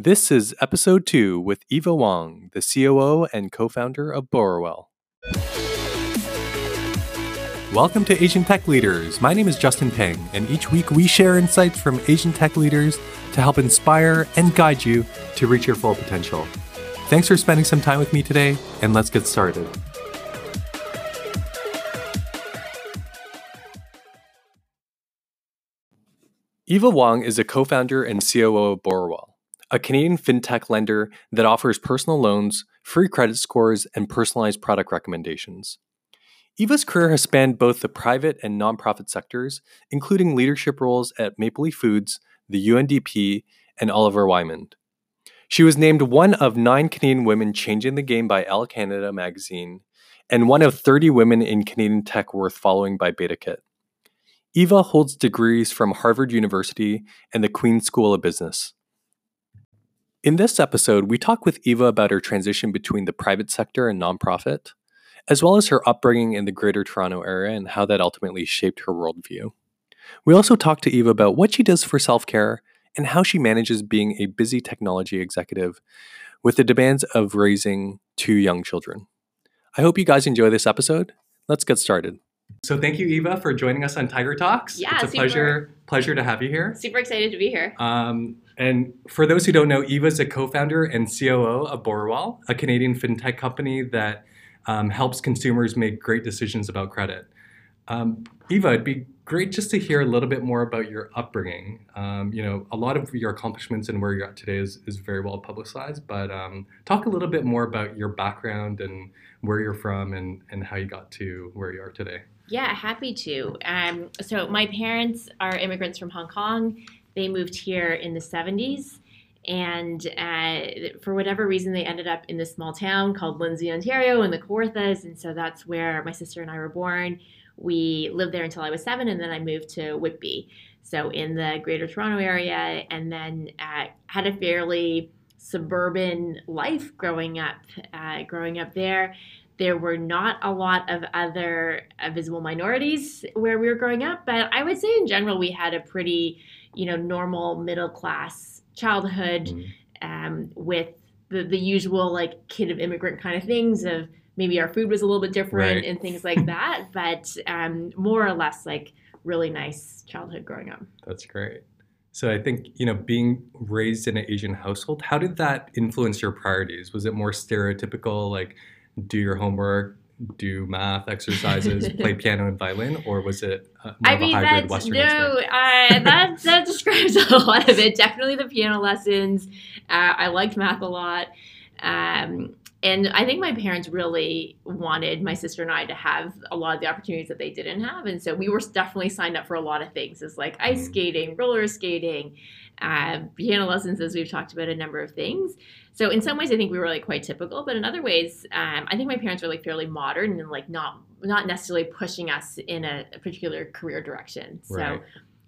This is episode two with Eva Wong, the COO and co founder of Borrowell. Welcome to Asian Tech Leaders. My name is Justin Peng, and each week we share insights from Asian tech leaders to help inspire and guide you to reach your full potential. Thanks for spending some time with me today, and let's get started. Eva Wong is a co founder and COO of Borrowell, a Canadian fintech lender that offers personal loans, free credit scores, and personalized product recommendations. Eva's career has spanned both the private and nonprofit sectors, including leadership roles at Maple Leaf Foods, the UNDP, and Oliver Wyman. She was named one of nine Canadian women changing the game by Elle Canada magazine, and one of 30 women in Canadian tech worth following by BetaKit. Eva holds degrees from Harvard University and the Queen's School of Business. In this episode, we talk with Eva about her transition between the private sector and nonprofit, as well as her upbringing in the Greater Toronto area and how that ultimately shaped her worldview. We also talk to Eva about what she does for self care and how she manages being a busy technology executive with the demands of raising two young children. I hope you guys enjoy this episode. Let's get started. So thank you, Eva, for joining us on Tiger Talks. Yeah, it's a super. pleasure pleasure to have you here. Super excited to be here. Um, and for those who don't know, Eva is a co-founder and COO of Borrowell, a Canadian fintech company that um, helps consumers make great decisions about credit. Um, Eva, it'd be great just to hear a little bit more about your upbringing. Um, you know, a lot of your accomplishments and where you're at today is, is very well publicized, but um, talk a little bit more about your background and where you're from and, and how you got to where you are today. Yeah, happy to. Um, so my parents are immigrants from Hong Kong. They moved here in the 70s. And uh, for whatever reason, they ended up in this small town called Lindsay, Ontario, in the Kawarthas. And so that's where my sister and I were born. We lived there until I was seven, and then I moved to Whitby, so in the Greater Toronto area, and then uh, had a fairly suburban life growing up. Uh, growing up there, there were not a lot of other uh, visible minorities where we were growing up, but I would say in general we had a pretty, you know, normal middle class childhood Mm-hmm. um, with the, the usual like kid of immigrant kind of things of maybe our food was a little bit different Right. and things like that, but um, more or less like really nice childhood growing up. That's great. So I think, you know, being raised in an Asian household, how did that influence your priorities? Was it more stereotypical, like do your homework, do math exercises, play piano and violin, or was it uh, more I of mean, a hybrid that's Western no, uh, that that describes a lot of it. Definitely the piano lessons. Uh, I liked math a lot, um, and I think my parents really wanted my sister and I to have a lot of the opportunities that they didn't have, and so we were definitely signed up for a lot of things. It's like ice Mhm. skating, roller skating, uh, piano lessons, as we've talked about a number of things. So in some ways, I think we were like quite typical, but in other ways, um, I think my parents were like fairly modern and like not not necessarily pushing us in a, a particular career direction. So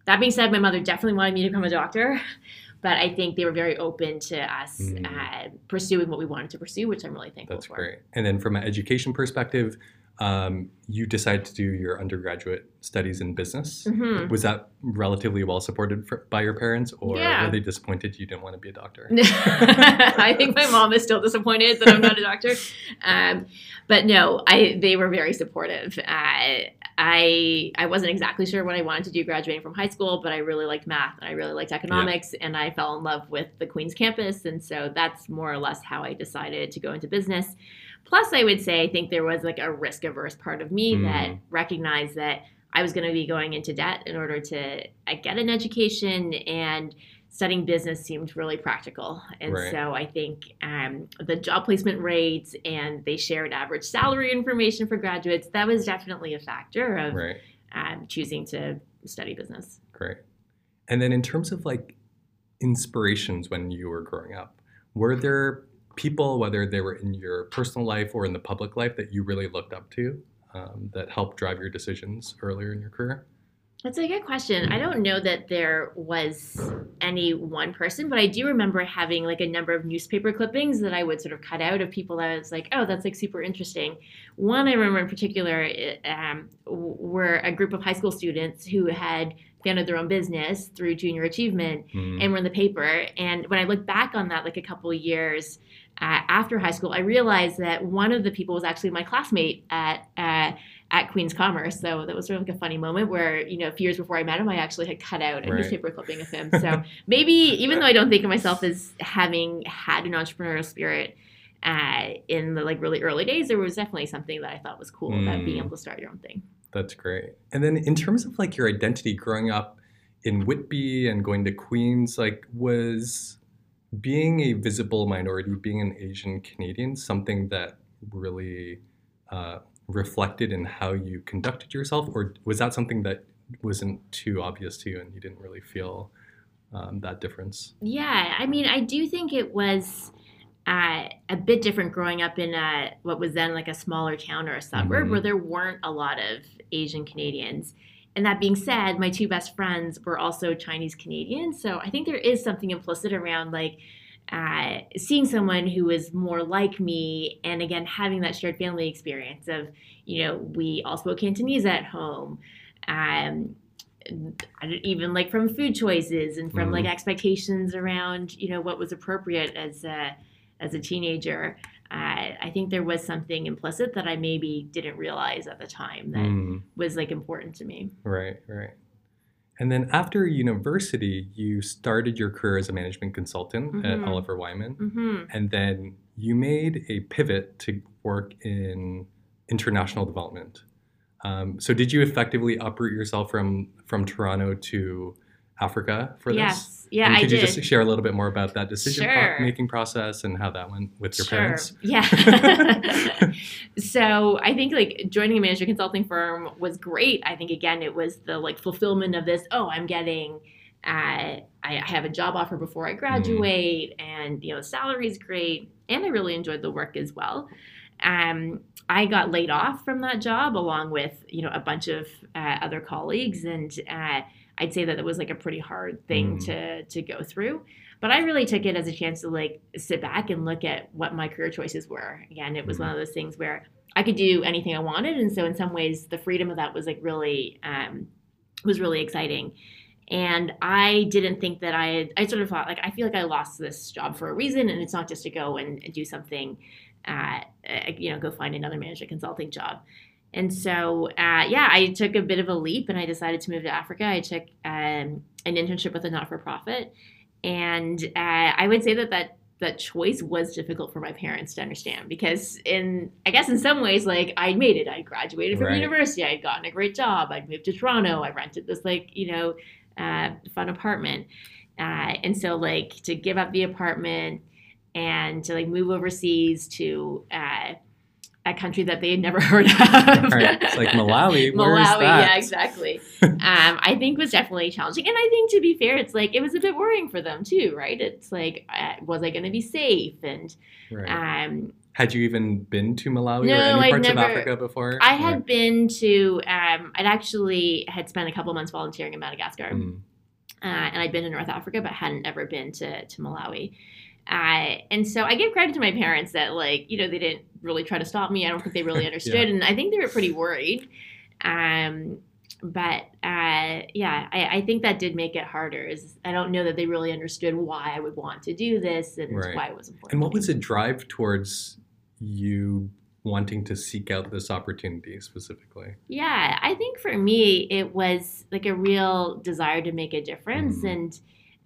that being said, my mother definitely wanted me to become a doctor, but I think they were very open to us Mm. uh, pursuing what we wanted to pursue, which I'm really thankful That's for. That's great. And then from an education perspective, um, you decided to do your undergraduate studies in business. Mhm. Was that relatively well supported for, by your parents, or Yeah. were they disappointed you didn't want to be a doctor? I think my mom is still disappointed that I'm not a doctor. Um, but no, I they were very supportive. Uh, I I wasn't exactly sure what I wanted to do graduating from high school, but I really liked math and I really liked economics, and I fell in love with the Queen's campus, and so that's more or less how I decided to go into business. Plus, I would say I think there was like a risk averse part of me Mm. that recognized that I was going to be going into debt in order to uh, get an education and studying business seemed really practical. And Right. so I think um, the job placement rates and they shared average salary information for graduates, that was definitely a factor of Right. um, choosing to study business. Great. And then in terms of like inspirations when you were growing up, were there people, whether they were in your personal life or in the public life, that you really looked up to um, that helped drive your decisions earlier in your career? That's a good question. I don't know that there was any one person, but I do remember having like a number of newspaper clippings that I would sort of cut out of people that I was like, oh, that's like super interesting. One I remember in particular eh, um, were a group of high school students who had founded their own business through junior achievement Mm. and were in the paper. And when I look back on that, like a couple of years uh, after high school, I realized that one of the people was actually my classmate at uh, at Queens Commerce. So that was sort of like a funny moment where you know a few years before I met him, I actually had cut out a Right. newspaper clipping of him. So maybe even though I don't think of myself as having had an entrepreneurial spirit. Uh, in the like really early days, there was definitely something that I thought was cool about being Mm. able to start your own thing. That's great. And then in terms of like your identity growing up in Whitby and going to Queens, like was being a visible minority, being an Asian Canadian, something that really uh, reflected in how you conducted yourself, or was that something that wasn't too obvious to you and you didn't really feel um, that difference? Yeah, I mean, I do think it was uh, a bit different growing up in a, what was then like a smaller town or a suburb Mhm. where there weren't a lot of Asian Canadians. And that being said, my two best friends were also Chinese Canadians. So I think there is something implicit around like uh, seeing someone who is more like me and again having that shared family experience of, you know, we all spoke Cantonese at home. Um, even like from food choices and from Mhm. like expectations around you know what was appropriate as a as a teenager uh, i think there was something implicit that i maybe didn't realize at the time that Mm. was like important to me Right, right. And then after university, you started your career as a management consultant at Mhm. Oliver Wyman. hmm And then you made a pivot to work in international development. Um, so did you effectively uproot yourself from from Toronto to Africa for this? yes yeah and i could did you just share a little bit more about that decision Sure. making process and how that went with your Sure. parents? Yeah. so I think like joining a management consulting firm was great. I think again it was the like fulfillment of this. Oh, I'm getting. Uh, I I have a job offer before I graduate, and you know, salary's great, and I really enjoyed the work as well. Um, I got laid off from that job along with you know a bunch of uh, other colleagues, and uh, I'd say that it was like a pretty hard thing Mm. to to go through. But I really took it as a chance to like sit back and look at what my career choices were. Again, it was Mhm. one of those things where I could do anything I wanted, and so in some ways, the freedom of that was like really um, was really exciting. And I didn't think that I had, I sort of thought like I feel like I lost this job for a reason, and it's not just to go and do something, uh, uh, you know, go find another management consulting job. And so, uh, yeah, I took a bit of a leap and I decided to move to Africa. I took um, an internship with a not for profit. And uh, I would say that, that that choice was difficult for my parents to understand because, in I guess, in some ways, like I made it. I graduated from Right. university. I had gotten a great job. I'd moved to Toronto. I rented this, like, you know, uh, fun apartment. Uh, and so, like, to give up the apartment and to like move overseas to uh, a country that they had never heard of. Right. It's like Malawi. Malawi, that? yeah, exactly. um, I think was definitely challenging, and I think to be fair, it's like it was a bit worrying for them too, right? It's like, uh, was I going to be safe? And Right. um, Had you even been to Malawi No, or any I'd parts never- of Africa before? I had been to, um, I'd actually had spent a couple months volunteering in Madagascar, Mm. uh, and I'd been to North Africa, but hadn't ever been to to Malawi. Uh, and so I give credit to my parents that, like, you know, they didn't really try to stop me. I don't think they really understood, and I think they were pretty worried. Um, but uh, yeah, I, I think that did make it harder. Is I don't know that they really understood why I would want to do this and Right. why it was important. And what was the drive towards you wanting to seek out this opportunity specifically? Yeah, I think for me, it was like a real desire to make a difference Mhm. and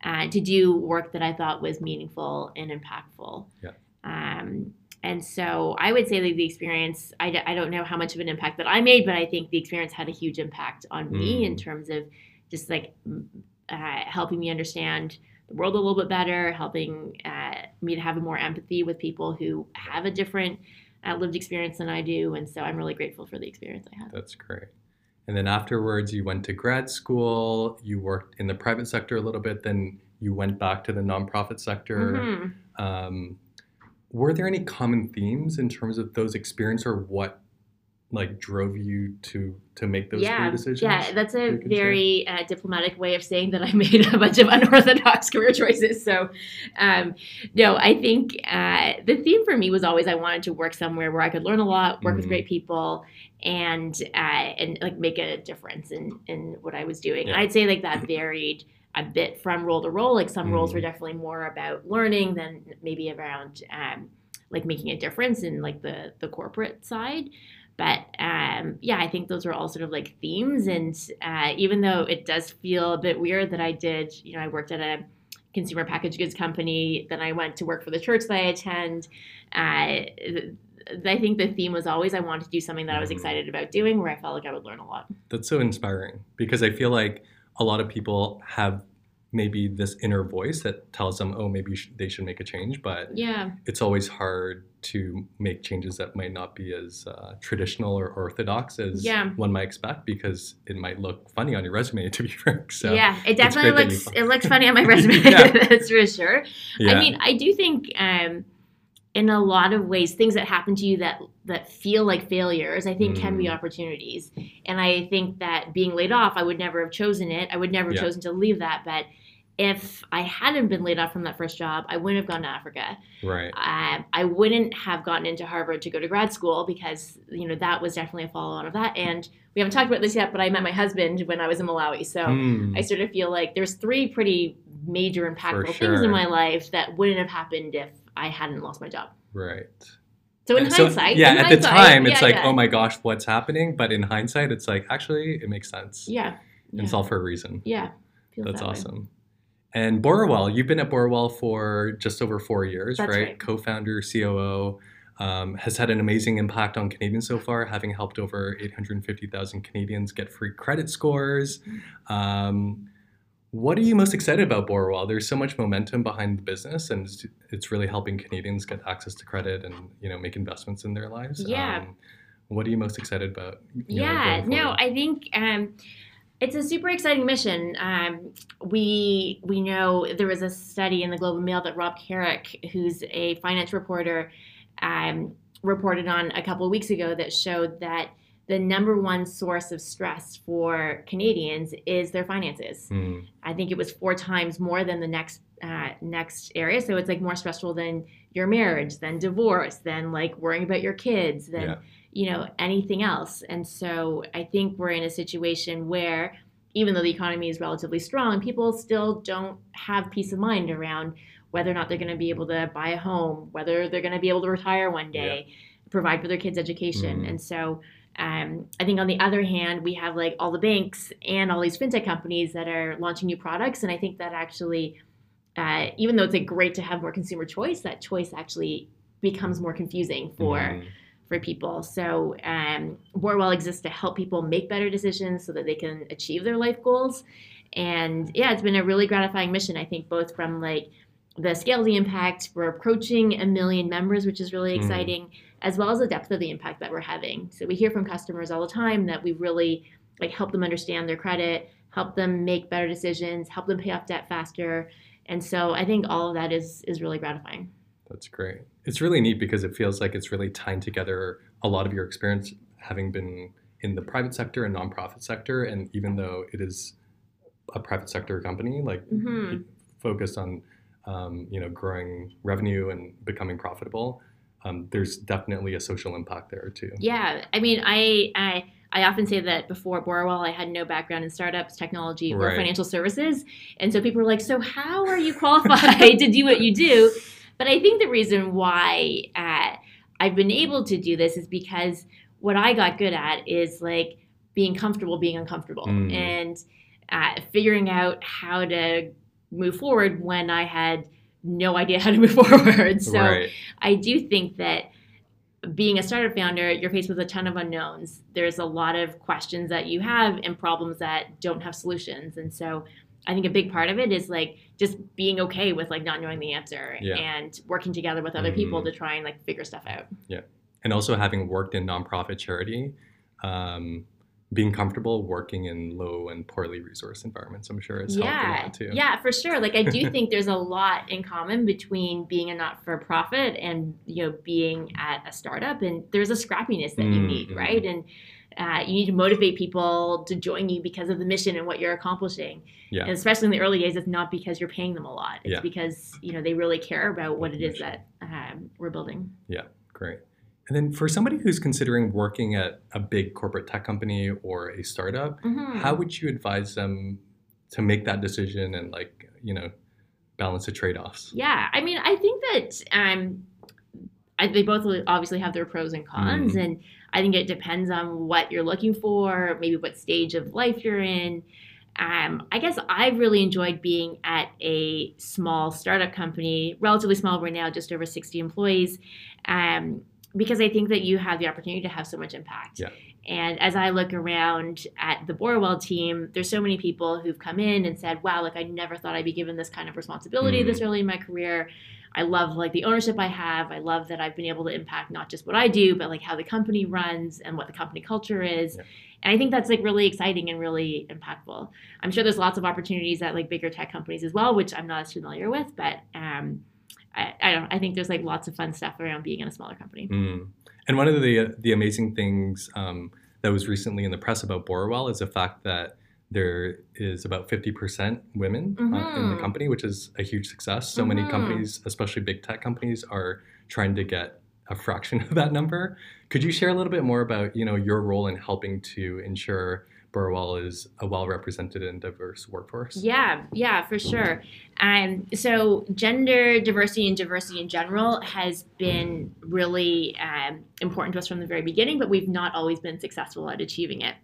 uh, to do work that I thought was meaningful and impactful. Yeah. Um, and so I would say that the experience, I, d- I don't know how much of an impact that I made, but I think the experience had a huge impact on me Mm. in terms of just like uh, helping me understand the world a little bit better, helping uh, me to have more empathy with people who have a different uh, lived experience than I do. And so I'm really grateful for the experience I had. That's great. And then afterwards, you went to grad school, you worked in the private sector a little bit, then you went back to the nonprofit sector. Mhm. Um, were there any common themes in terms of those experiences or what like drove you to to make those yeah, decisions? Yeah, that's a very uh, diplomatic way of saying that I made a bunch of unorthodox career choices. So, um, no, I think uh, the theme for me was always I wanted to work somewhere where I could learn a lot, work with Mhm. great people, and uh, and like make a difference in in what I was doing. Yeah. I'd say like that varied a bit from role to role. Like some roles Mhm. were definitely more about learning than maybe around um, like making a difference in like the the corporate side. But um, yeah, I think those were all sort of like themes. And uh, even though it does feel a bit weird that I did, you know, I worked at a consumer packaged goods company, then I went to work for the church that I attend. Uh, I think the theme was always I wanted to do something that I was Mhm. excited about doing, where I felt like I would learn a lot. That's so inspiring because I feel like a lot of people have maybe this inner voice that tells them, oh, maybe sh- they should make a change, but Yeah, it's always hard to make changes that might not be as uh, traditional or orthodox as Yeah. one might expect because it might look funny on your resume, to be frank. So, yeah, it definitely great that you looks it looks funny on my resume. That's for sure. yeah. I mean, I do think um, in a lot of ways, things that happen to you that that feel like failures, I think, can be Mm. opportunities. And I think that being laid off, I would never have chosen it. I would never have chosen to leave that. But if I hadn't been laid off from that first job, I wouldn't have gone to Africa. right. Uh, I wouldn't have gotten into Harvard to go to grad school because you know that was definitely a follow on of that. And we haven't talked about this yet, but I met my husband when I was in Malawi, so. Hmm. I sort of feel like there's three pretty major impactful things in my life that wouldn't have happened if I hadn't lost my job. right. So in So, hindsight, yeah, in at the time, it's yeah, like, yeah. oh my gosh, what's happening? But in hindsight, it's like, actually, it makes sense. yeah, yeah, It's all for a reason. yeah. That's that way. awesome. And Borrowell, you've been at Borrowell for just over four years, right? right. Co-founder, COO, um, has had an amazing impact on Canadians so far, having helped over 850,000 Canadians get free credit scores. Mm-hmm. Um, what are you most excited about Borrowell? There's so much momentum behind the business, and it's, it's really helping Canadians get access to credit and you know make investments in their lives. Yeah. Um, what are you most excited about? you know, yeah no i think um, it's a super exciting mission um, we we know there was a study in the Globe and Mail that rob carrick who's a finance reporter um, reported on a couple of weeks ago that showed that the number one source of stress for canadians is their finances Hmm. I think it was four times more than the next uh, next area. So it's like more stressful than your marriage, than divorce, than like worrying about your kids, than Yeah. You know anything else. And so I think we're in a situation where even though the economy is relatively strong, people still don't have peace of mind around whether or not they're going to be able to buy a home, whether they're going to be able to retire one day, provide for their kids' education. Mhm. And so um, I think on the other hand, we have like all the banks and all these fintech companies that are launching new products, and I think that actually, uh, even though it's like great to have more consumer choice, that choice actually becomes more confusing for Mhm. For people. So um, Borrowell exists to help people make better decisions so that they can achieve their life goals. And yeah, it's been a really gratifying mission. I think both from like the scale of the impact, we're approaching a million members, which is really Mhm. exciting, as well as the depth of the impact that we're having. So we hear from customers all the time that we really like help them understand their credit, help them make better decisions, help them pay off debt faster. And so I think all of that is is really gratifying. That's great. It's really neat because it feels like it's really tying together a lot of your experience having been in the private sector and nonprofit sector. And even though it is a private sector company, like hmm focused on um, you know growing revenue and becoming profitable, um, there's definitely a social impact there too. Yeah, I mean, I, I I often say that before Borrowell, I had no background in startups, technology, or Right. financial services, and so people were like, "So how are you qualified to do what you do?" But I think the reason why uh, I've been able to do this is because what I got good at is like being comfortable being uncomfortable Mm. and uh, figuring out how to move forward when I had no idea how to move forward. So. right. I do think that being a startup founder, you're faced with a ton of unknowns. There's a lot of questions that you have and problems that don't have solutions. And so I think a big part of it is like just being okay with like not knowing the answer Yeah. and working together with other people Mhm. to try and like figure stuff out. Yeah. And also having worked in nonprofit charity, um, being comfortable working in low and poorly resourced environments, I'm sure is yeah, helping too. Yeah, for sure. Like I do think there's a lot in common between being a not-for-profit and you know being at a startup, and there's a scrappiness that mm-hmm. you need, right? And uh, you need to motivate people to join you because of the mission and what you're accomplishing. Yeah. And especially in the early days, it's not because you're paying them a lot. It's yeah. because you know they really care about what it is that um, we're building. Yeah, great. And then for somebody who's considering working at a big corporate tech company or a startup, mm-hmm. how would you advise them to make that decision and like, you know, balance the trade-offs? Yeah, I mean, I think that um, I, they both obviously have their pros and cons, mm-hmm. and I think it depends on what you're looking for, maybe what stage of life you're in. Um, I guess I've really enjoyed being at a small startup company, relatively small. We're now just over 60 employees. Um, because I think that you have the opportunity to have so much impact. Yeah. And as I look around at the Borrowell team, there's so many people who've come in and said, "Wow, like I never thought I'd be given this kind of responsibility mm-hmm. this early in my career. I love like the ownership I have. I love that I've been able to impact not just what I do, but like how the company runs and what the company culture is." Yeah. And I think that's like really exciting and really impactful. I'm sure there's lots of opportunities at like bigger tech companies as well, which I'm not as familiar with, but um, I, I don't. I think there's like lots of fun stuff around being in a smaller company. Mm. And one of the the amazing things um, that was recently in the press about Borrowell is the fact that there is about 50% women mm-hmm. uh, in the mm-hmm. company, which is a huge success. So mm-hmm. many companies, especially big tech companies, are trying to get a fraction of that number. Could you share a little bit more about you know your role in helping to ensure Borrowell is a well represented and diverse workforce? Yeah, yeah, for sure. Um, so, gender diversity and diversity in general has been really um, important to us from the very beginning, but we've not always been successful at achieving it.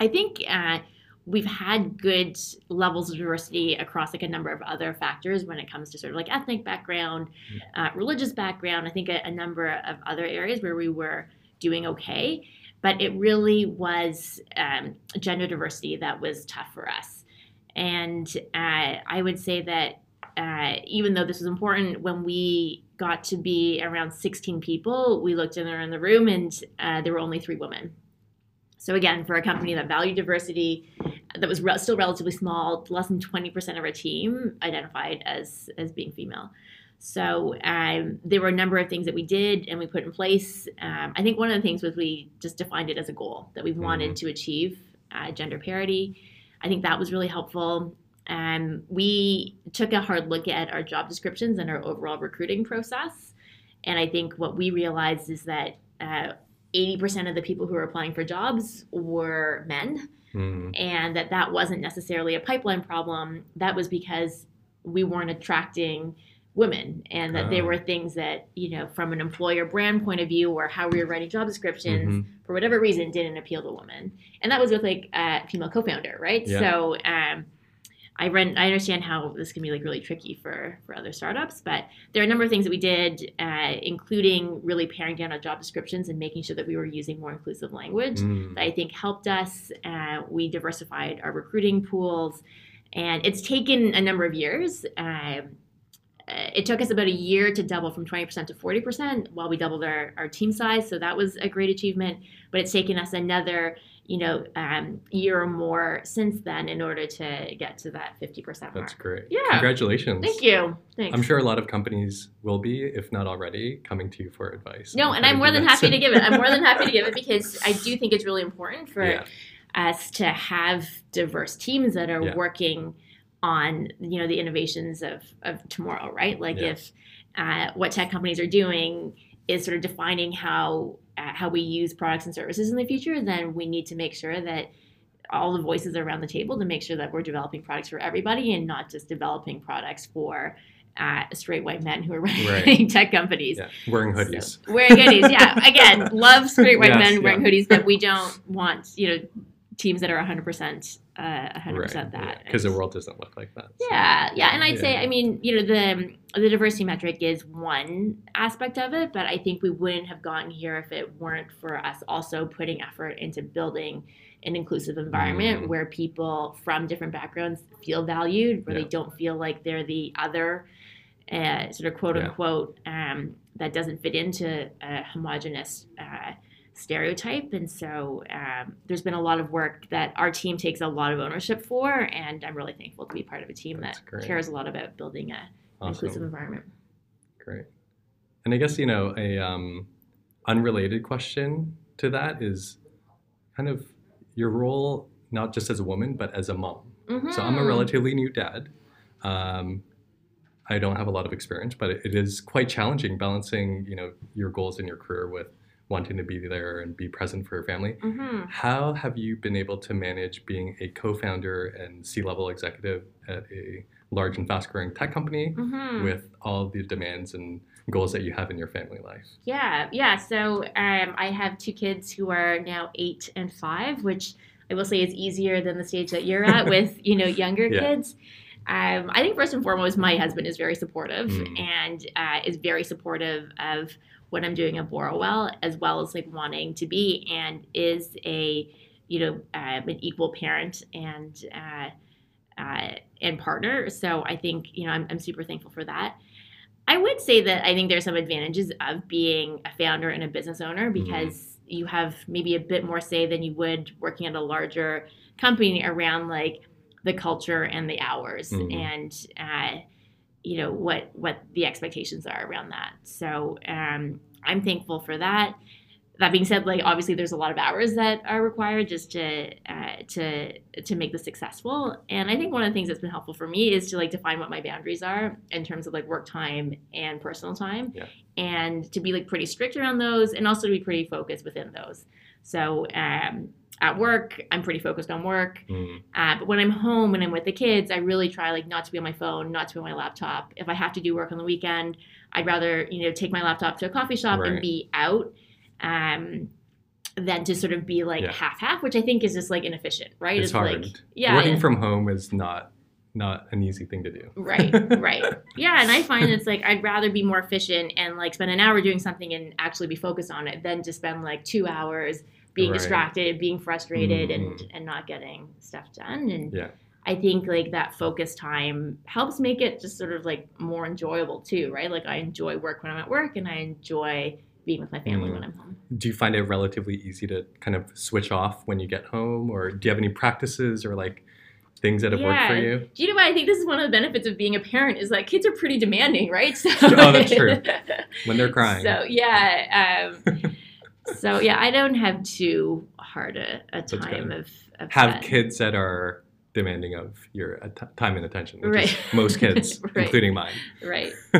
I think uh, we've had good levels of diversity across like a number of other factors when it comes to sort of like ethnic background, uh, religious background. I think a, a number of other areas where we were doing okay but it really was um, gender diversity that was tough for us. And uh, I would say that uh, even though this was important, when we got to be around 16 people, we looked in around the room and uh, there were only three women. So again, for a company that valued diversity, that was re- still relatively small, less than 20% of our team identified as as being female. So um, there were a number of things that we did and we put in place. Um, I think one of the things was we just defined it as a goal that we wanted mm-hmm. to achieve uh, gender parity. I think that was really helpful. Um, we took a hard look at our job descriptions and our overall recruiting process. And I think what we realized is that uh, 80% of the people who were applying for jobs were men. Mm-hmm. And that that wasn't necessarily a pipeline problem. That was because we weren't attracting women and that oh. there were things that you know from an employer brand point of view or how we were writing job descriptions mm-hmm. for whatever reason didn't appeal to women and that was with like a female co-founder right yeah. so um, I run. I understand how this can be like really tricky for for other startups, but there are a number of things that we did, uh, including really paring down our job descriptions and making sure that we were using more inclusive language. Mm. That I think helped us. Uh, we diversified our recruiting pools, and it's taken a number of years. Uh, uh, it took us about a year to double from 20% to 40% while we doubled our, our team size. So that was a great achievement. But it's taken us another, you know, um, year or more since then in order to get to that 50% mark. That's great. Yeah. Congratulations. Thank you. Thanks. I'm sure a lot of companies will be, if not already, coming to you for advice. No, and I'm more than happy to give it. I'm more than happy to give it because I do think it's really important for yeah. us to have diverse teams that are yeah. working – on you know the innovations of of tomorrow, right? Like yeah. if uh, what tech companies are doing is sort of defining how uh, how we use products and services in the future, then we need to make sure that all the voices are around the table to make sure that we're developing products for everybody and not just developing products for uh, straight white men who are running right. tech companies. Yeah. Wearing hoodies. So, wearing hoodies, yeah. Again, love straight white yes, men wearing yeah. hoodies, but we don't want, you know, teams that are 100% uh, 100% right, that because yeah. the world doesn't look like that so. yeah yeah and i'd yeah. say i mean you know the the diversity metric is one aspect of it but i think we wouldn't have gotten here if it weren't for us also putting effort into building an inclusive environment mm. where people from different backgrounds feel valued where yeah. they don't feel like they're the other uh, sort of quote unquote um, that doesn't fit into a homogenous uh, stereotype. And so um, there's been a lot of work that our team takes a lot of ownership for, and I'm really thankful to be part of a team That's that great. cares a lot about building a an inclusive environment. Great. And I guess, you know, a um, unrelated question to that is kind of your role, not just as a woman, but as a mom. So I'm a Mhm. relatively new dad. Um, I don't have a lot of experience, but it is quite challenging balancing, you know, your goals in your career with wanting to be there and be present for your family. Mhm. How have you been able to manage being a co-founder and C-level executive at a large and fast-growing tech company Mhm. with all the demands and goals that you have in your family life? Yeah, yeah. So um, I have two kids who are now eight and five, which I will say is easier than the stage that you're at with you know younger Yeah. kids. Um, I think first and foremost, my husband is very supportive Mm. and uh, is very supportive of what I'm doing at Borrowell, as well as like wanting to be, and is a you know um, an equal parent and uh, uh, and partner. So I think you know I'm, I'm super thankful for that. I would say that I think there's some advantages of being a founder and a business owner because you have maybe a bit more say than you would working at a larger company around like the culture and the hours Mhm. and uh, you know what what the expectations are around that. So um, I'm thankful for that. That being said, like obviously there's a lot of hours that are required just to uh, to to make this successful. And I think one of the things that's been helpful for me is to like define what my boundaries are in terms of like work time and personal time, Yeah. and to be like pretty strict around those, and also to be pretty focused within those. So um, at work, I'm pretty focused on work. Mm, Uh, but when I'm home and I'm with the kids, I really try like not to be on my phone, not to be on my laptop. If I have to do work on the weekend, I'd rather you know take my laptop to a coffee shop Right. and be out, um, than to sort of be like Yeah. half half, which I think is just like inefficient, right? It's hard. like yeah, Working yeah. from home is not not an easy thing to do. right, right, yeah. And I find it's like I'd rather be more efficient and like spend an hour doing something and actually be focused on it than to spend like two hours being Right. distracted, being frustrated, and Mm. and not getting stuff done. And Yeah. I think like that focus time helps make it just sort of like more enjoyable too, right? Like I enjoy work when I'm at work, and I enjoy being with my family Mm. when I'm home. Do you find it relatively easy to kind of switch off when you get home, or do you have any practices or like things that have worked for you? Do you know what? I think this is one of the benefits of being a parent is that kids are pretty demanding, right? So, Oh, that's true. When they're crying. So yeah, um, so yeah, I don't have too hard a, a time of, of have that. kids that are demanding of your at- time and attention, which Right. most kids, Right. including mine. right?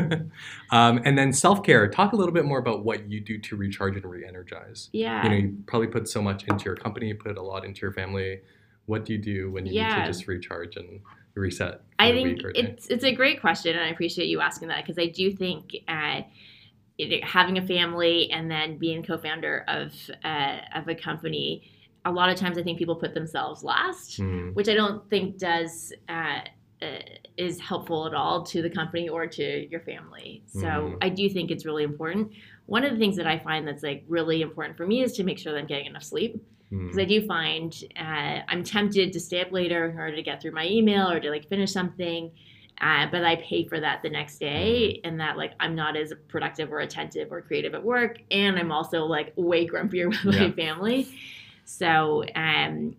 um, and then self care. Talk a little bit more about what you do to recharge and re-energize. Yeah. You know, you probably put so much into your company, you put a lot into your family. What do you do when you need to just recharge and reset? I think week or day? it's it's a great question, and I appreciate you asking that because I do think uh, it, having a family and then being co-founder of uh, of a company, a lot of times I think people put themselves last, Mm, which I don't think does. Uh, uh, is helpful at all to the company or to your family. So Mhm. I do think it's really important. One of the things that I find that's like really important for me is to make sure that I'm getting enough sleep mm, because I do find uh, I'm tempted to stay up later in order to get through my email or to like finish something, uh, but I pay for that the next day, and that like I'm not as productive or attentive or creative at work, and I'm also like way grumpier with my family. So um,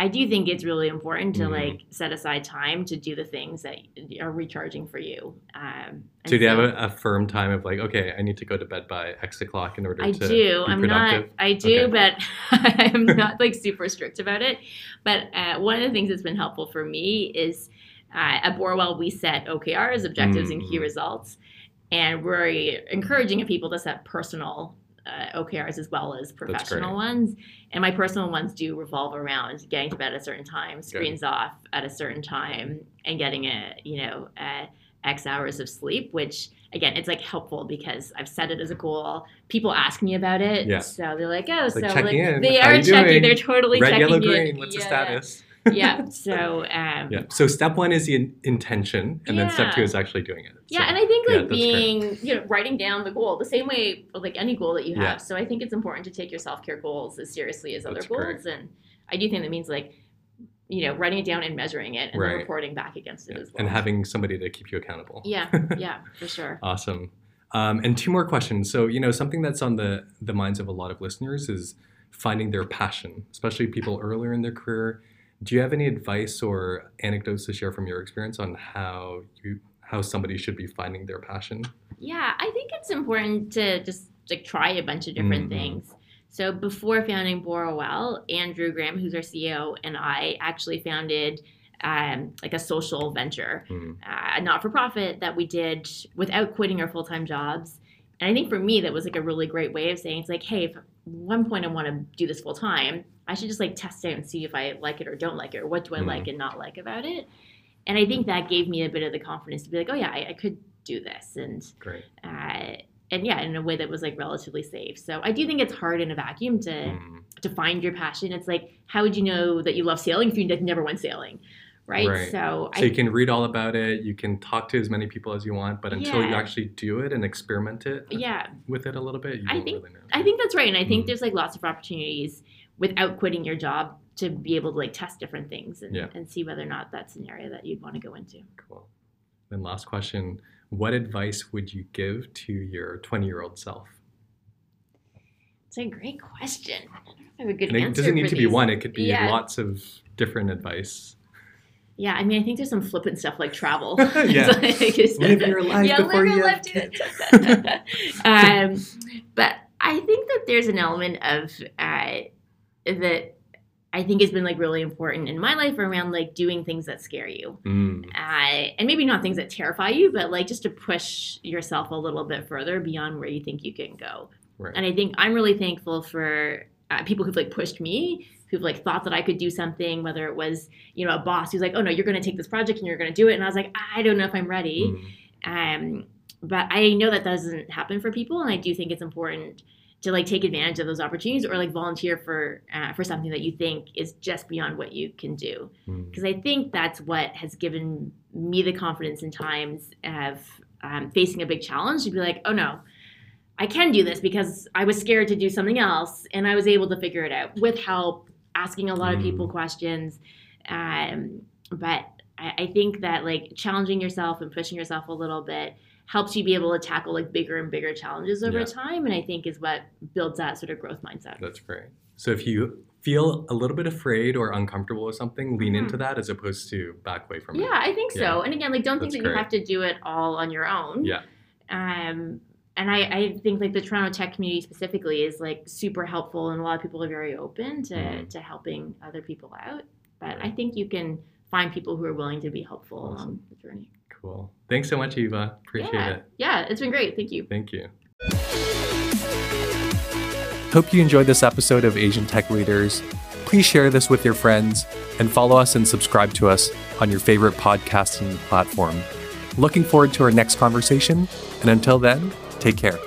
I do think it's really important to Mhm. like set aside time to do the things that are recharging for you. Um, so do you have a, a firm time of like, okay, I need to go to bed by X o'clock in order to I to do. I'm productive? not. I do, Okay. but I'm not like super strict about it. But uh, one of the things that's been helpful for me is uh, at Borrowell we set OKRs, objectives and key Mhm. results, and we're encouraging people to set personal. Uh, OKRs as well as professional ones, and my personal ones do revolve around getting to bed at a certain time, screens off at a certain time, and getting a you know uh, X hours of sleep, which again, it's like helpful because I've set it as a goal. People ask me about it, Yeah. so they're like, "Oh, It's so like like, they How are checking. doing? They're totally Red, checking yellow, green. What's the status? yeah. So um, Yeah. So step one is the in- intention, and then step two is actually doing it. Yeah, So- and I think yeah, like great. being, you know, writing down the goal the same way like any goal that you have. Yeah. So I think it's important to take your self care goals as seriously as other That's goals, and I do think that means like, you know, writing it down and measuring it, and Right. then reporting back against it Yeah. as well. and having somebody to keep you accountable. yeah, yeah, for sure. Awesome. Um, and two more questions. So, you know, something that's on the the minds of a lot of listeners is finding their passion, especially people earlier in their career. Do you have any advice or anecdotes to share from your experience on how you how somebody should be finding their passion? Yeah, I think it's important to just like try a bunch of different Mhm. things. So before founding Borrowell, Andrew Graham, who's our CEO, and I actually founded um, like a social venture, Hmm. uh, not for profit that we did without quitting our full time jobs. And I think for me, that was like a really great way of saying it's like, hey, if at one point I want to do this full time, I should just like test it and see if I like it or don't like it, or what do I Mhm. like and not like about it. And I think that gave me a bit of the confidence to be like, oh yeah, I, I could do this, and Great. uh, and yeah, in a way that was like relatively safe. So I do think it's hard in a vacuum to Hmm. to find your passion. It's like, how would you know that you love sailing if you like, never went sailing, right? Right. So, So you can read all about it. You can talk to as many people as you want, but until you actually do it and experiment it yeah, with it a little bit, you I think- really know. I think that's right, and I think Mhm. there's like lots of opportunities without quitting your job to be able to like test different things and, Yeah. and see whether or not that's an area that you'd want to go into. Cool. And last question: What advice would you give to your twenty-year-old self? It's a great question. I don't know if I have a good And it doesn't need to be one. It could be Yeah. lots of different advice. Yeah, I mean, I think there's some flippant stuff like travel. Yeah. Live your life yeah, before you have dude. um, but I think that there's an element of uh, that I think has been like really important in my life around like doing things that scare you, Mm, uh, and maybe not things that terrify you, but like just to push yourself a little bit further beyond where you think you can go. right. And I think I'm really thankful for uh, people who've like pushed me, who've like thought that I could do something, whether it was, you know, a boss who's like, oh no, you're going to take this project and you're going to do it. And I was like, I don't know if I'm ready. Mm, Um, but I know that doesn't happen for people. And I do think it's important to like take advantage of those opportunities or like volunteer for uh, for something that you think is just beyond what you can do mm, because I think that's what has given me the confidence in times of um, facing a big challenge to be like, oh no, I can do this because I was scared to do something else and I was able to figure it out with help, asking a lot of people Mm. questions. Um, but I, I think that like challenging yourself and pushing yourself a little bit helps you be able to tackle like bigger and bigger challenges over Yeah. time and i think is what builds that sort of growth mindset That's great. So if you feel a little bit afraid or uncomfortable with something, lean Mhm. into that as opposed to back away from it. Yeah, I think so. Yeah. And again, like don't think That's that you have to do it all on your own. Yeah. Um and I, I think like the Toronto tech community specifically is like super helpful and a lot of people are very open to, Mhm. to helping other people out. But I think you can find people who are willing to be helpful Awesome. along the journey. Cool. Thanks so much, Eva. Appreciate yeah. it. Yeah, it's been great. Thank you. Thank you. Hope you enjoyed this episode of Asian Tech Leaders. Please share this with your friends and follow us and subscribe to us on your favorite podcasting platform. Looking forward to our next conversation, and until then, take care.